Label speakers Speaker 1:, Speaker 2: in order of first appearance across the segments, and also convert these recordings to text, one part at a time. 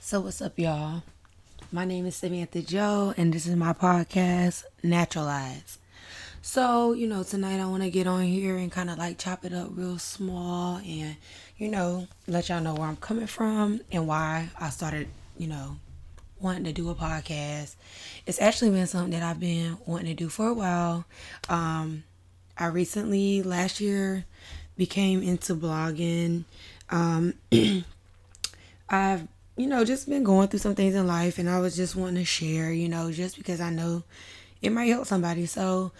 Speaker 1: So, what's up, y'all? My name is Samantha Joe, and this is my podcast, Naturalize. So, you know, tonight I want to get on here and kind of like chop it up real small and, you know, let y'all know where I'm coming from and why I started, you know, wanting to do a podcast. It's actually been something that I've been wanting to do for a while. Um, I recently, last year, became into blogging. Um, I've you know, just been going through some things in life and I was just wanting to share, you know, just because I know it might help somebody. So,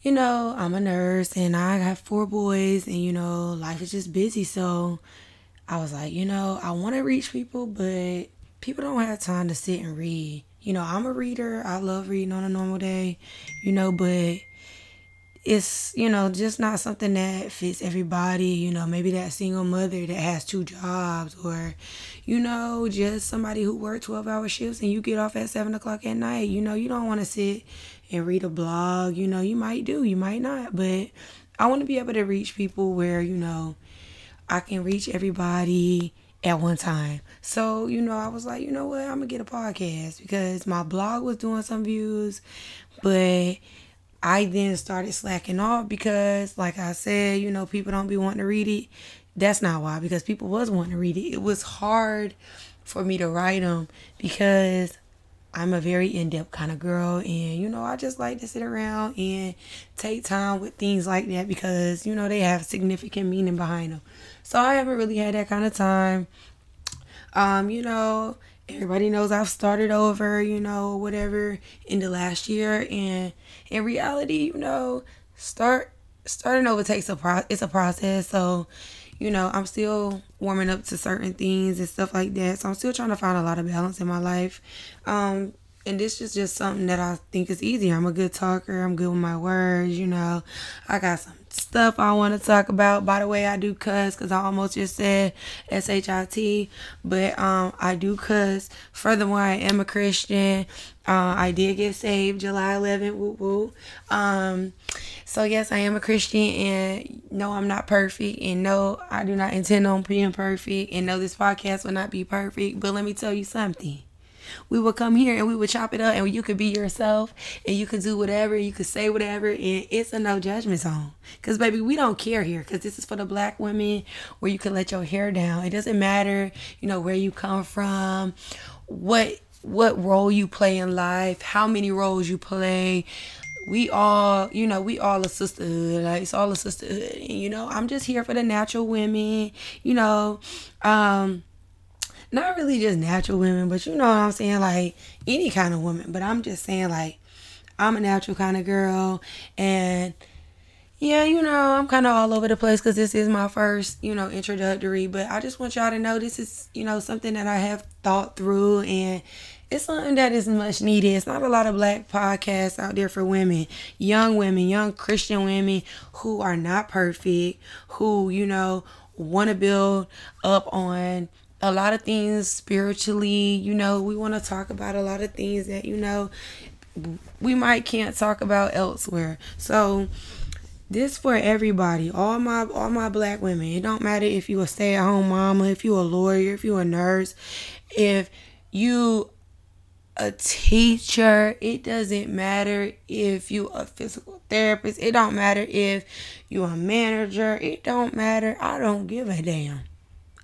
Speaker 1: you know, I'm a nurse and I have four boys and, you know, life is just busy. So I was like, you know, I want to reach people, but people don't have time to sit and read. You know, I'm a reader. I love reading on a normal day, you know, but it's you know just not something that fits everybody you know maybe that single mother that has two jobs or you know just somebody who works 12 hour shifts and you get off at 7 o'clock at night. You know you don't want to sit and read a blog you know you might do you might not but i want to be able to reach people where you know i can reach everybody at one time. So you know i was like you know what i'm gonna get a podcast because my blog was doing some views but I then started slacking off because, like I said, you know, people don't be wanting to read it. That's not why, because people was wanting to read it. It was hard for me to write them because I'm a very in depth kind of girl, and you know, I just like to sit around and take time with things like that because you know they have significant meaning behind them. So I haven't really had that kind of time. Um, you know, everybody knows I've started over, you know, whatever in the last year and in reality, you know, start starting over takes a pro it's a process. So, you know, I'm still warming up to certain things and stuff like that. So I'm still trying to find a lot of balance in my life. Um and this is just something that I think is easier. I'm a good talker. I'm good with my words, you know. I got some stuff I want to talk about. By the way, I do cuss because I almost just said S H I T, but um, I do cuss. Furthermore, I am a Christian. Uh, I did get saved July 11th. Woo woo. Um, so yes, I am a Christian, and no, I'm not perfect, and no, I do not intend on being perfect, and no, this podcast will not be perfect. But let me tell you something we would come here and we would chop it up and you could be yourself and you could do whatever, you could say whatever, and it's a no judgment zone. Because, baby, we don't care here because this is for the black women where you can let your hair down. It doesn't matter, you know, where you come from, what what role you play in life, how many roles you play. We all, you know, we all a sisterhood. Like it's all a sisterhood. And, you know, I'm just here for the natural women. You know, um, not really just natural women, but you know what I'm saying, like any kind of woman. But I'm just saying, like, I'm a natural kind of girl, and yeah, you know, I'm kind of all over the place because this is my first, you know, introductory. But I just want y'all to know this is, you know, something that I have thought through and it's something that is much needed. It's not a lot of black podcasts out there for women, young women, young Christian women who are not perfect, who, you know, want to build up on a lot of things spiritually. You know, we want to talk about a lot of things that, you know, we might can't talk about elsewhere. So, this for everybody all my all my black women it don't matter if you a stay-at-home mama if you a lawyer if you a nurse if you a teacher it doesn't matter if you a physical therapist it don't matter if you a manager it don't matter i don't give a damn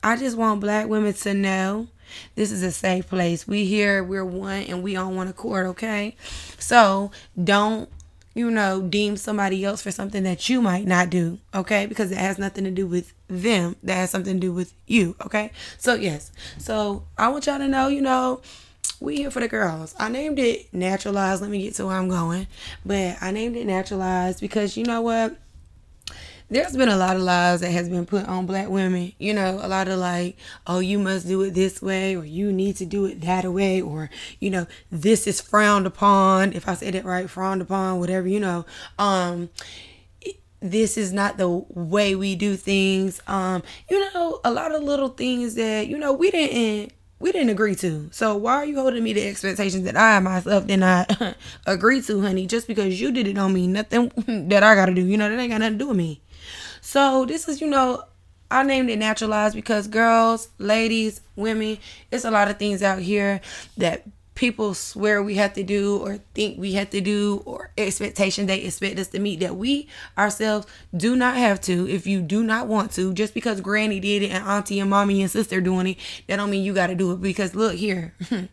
Speaker 1: I just want black women to know this is a safe place. We here, we're one, and we on one accord, okay? So don't, you know, deem somebody else for something that you might not do, okay? Because it has nothing to do with them. That has something to do with you, okay? So yes. So I want y'all to know, you know, we here for the girls. I named it Naturalized. Let me get to where I'm going. But I named it Naturalized because you know what? There's been a lot of lies that has been put on black women. You know, a lot of like, oh, you must do it this way, or you need to do it that way, or you know, this is frowned upon. If I said it right, frowned upon, whatever. You know, um, this is not the way we do things. Um, you know, a lot of little things that you know we didn't we didn't agree to. So why are you holding me to expectations that I myself did not agree to, honey? Just because you did it don't mean nothing that I gotta do. You know, that ain't got nothing to do with me. So this is, you know, I named it naturalized because girls, ladies, women, it's a lot of things out here that people swear we have to do or think we have to do or expectation they expect us to meet that we ourselves do not have to. If you do not want to just because granny did it and auntie and mommy and sister doing it that don't mean you got to do it because look here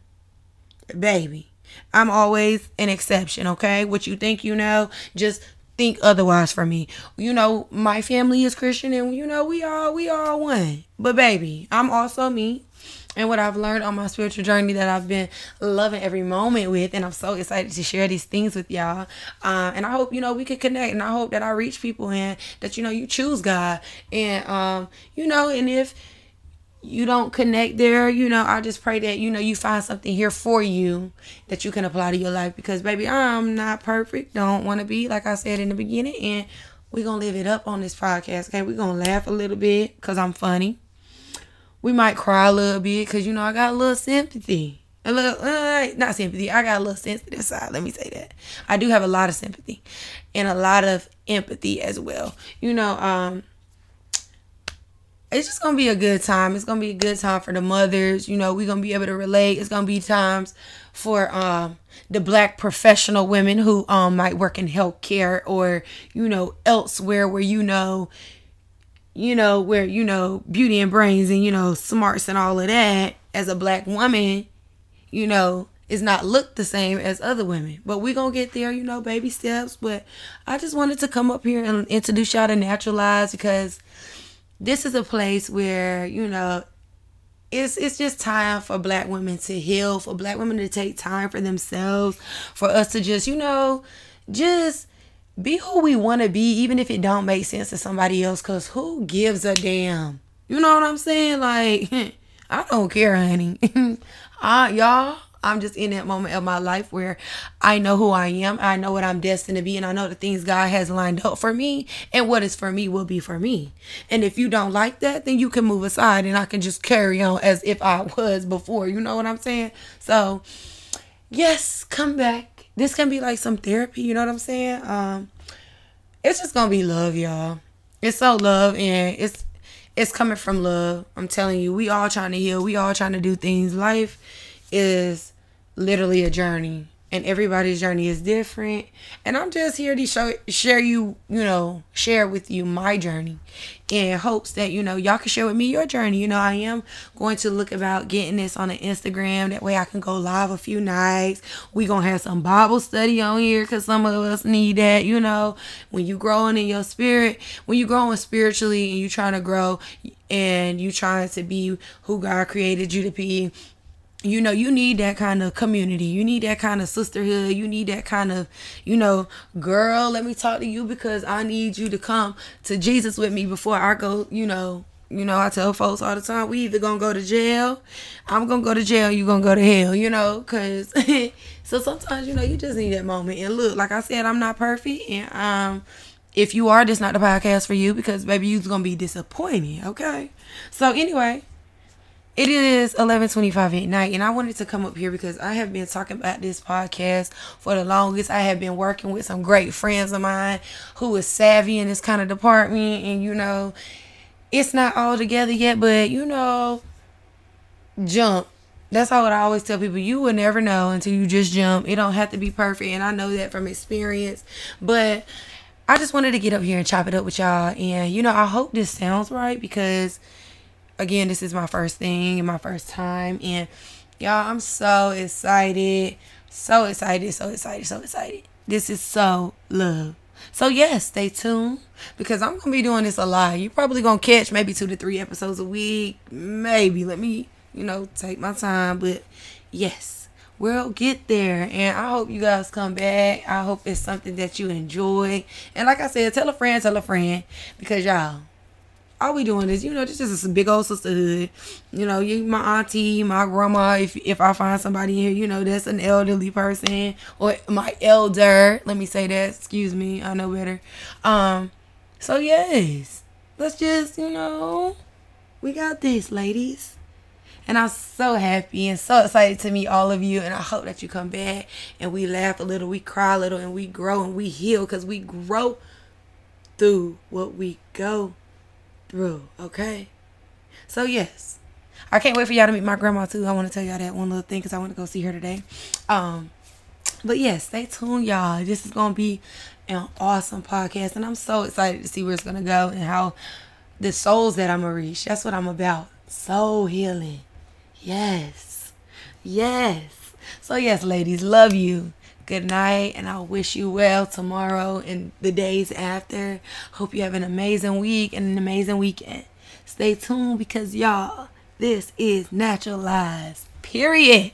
Speaker 1: baby i'm always an exception okay? What you think you know just think otherwise for me. You know my family is christian and you know we all we all one. But baby i'm also me. And what I've learned on my spiritual journey that I've been loving every moment with, and I'm so excited to share these things with y'all. Uh, and I hope you know we can connect, and I hope that I reach people and that you know you choose God, and um, you know, and if you don't connect there, you know, I just pray that you know you find something here for you that you can apply to your life because baby, I'm not perfect, don't want to be like I said in the beginning, and we're gonna live it up on this podcast. Okay, we're gonna laugh a little bit because I'm funny we might cry a little bit because you know I got a little sympathy. A little, uh, not sympathy. I got a little sensitive side. Let me say that. I do have a lot of sympathy and a lot of empathy as well. You know, um, it's just gonna be a good time. It's gonna be a good time for the mothers. You know, we're gonna be able to relate. It's gonna be times for um the black professional women who um might work in healthcare or you know elsewhere where you know you know, where, you know, beauty and brains and, you know, smarts and all of that as a black woman, you know, is not looked the same as other women. But we're going to get there, you know, baby steps. But I just wanted to come up here and introduce y'all to Naturalize because this is a place where, you know, it's it's just time for black women to heal, for black women to take time for themselves, for us to just, you know, just be who we want to be even if it don't make sense to somebody else cuz who gives a damn? You know what i'm saying? Like i don't care honey. Uh, y'all i'm just in that moment of my life where i know who i am i know what i'm destined to be and i know the things god has lined up for me and what is for me will be for me and if you don't like that then you can move aside and i can just carry on as if i was before you know what i'm saying so yes come back this can be like some therapy, you know what I'm saying? Um it's just gonna be love, y'all. It's so love and it's it's coming from love. I'm telling you, we all trying to heal, we all trying to do things. Life is literally a journey and everybody's journey is different. And I'm just here to show share you, you know, share with you my journey in hopes that, you know, y'all can share with me your journey. You know, I am going to look about getting this on the Instagram. That way I can go live a few nights. We gonna have some Bible study on here because some of us need that, you know. When you growing in your spirit, when you growing spiritually and you trying to grow and you trying to be who God created you to be you know you need that kind of community. You need that kind of sisterhood. You need that kind of you know girl let me talk to you because i need you to come to jesus with me before i go you know you know i tell folks all the time we either gonna go to jail i'm gonna go to jail you gonna go to hell you know because so sometimes you know you just need that moment. And look like i said i'm not perfect and um if you are this not the podcast for you because baby you're gonna be disappointed okay? So anyway it is 11:25 at night and I wanted to come up here because I have been talking about this podcast for the longest. I have been working with some great friends of mine who is savvy in this kind of department and you know, it's not all together yet, but you know, jump. That's all what I always tell people. You will never know until you just jump. It don't have to be perfect and I know that from experience, but I just wanted to get up here and chop it up with y'all and you know, I hope this sounds right because again, this is my first thing and my first time. And y'all, I'm so excited. So excited, so excited, so excited. This is so love. So yes, stay tuned because I'm gonna be doing this a lot. You're probably gonna catch maybe two to three episodes a week. Maybe. Let me, you know, take my time. But yes, we'll get there. And I hope you guys come back. I hope it's something that you enjoy. And like I said, tell a friend, tell a friend. Because y'all, all we doing is, you know, this is a big old sisterhood. You know, you my auntie, my grandma. If if I find somebody here, you know, that's an elderly person or my elder. Let me say that. Excuse me, I know better. Um, so yes, let's just, you know, we got this, ladies. And I'm so happy and so excited to meet all of you. And I hope that you come back and we laugh a little, we cry a little, and we grow and we heal because we grow through what we go through, okay? So, yes. I can't wait for y'all to meet my grandma too. I want to tell y'all that one little thing because I want to go see her today. Um, but yes, stay tuned, y'all. This is gonna be an awesome podcast, and I'm so excited to see where it's gonna go and how the souls that I'm gonna reach. That's what I'm about. Soul healing. Yes. Yes. So yes, ladies, love you. Good night, and I'll wish you well tomorrow and the days after. Hope you have an amazing week and an amazing weekend. Stay tuned because y'all, this is Naturalized. Period.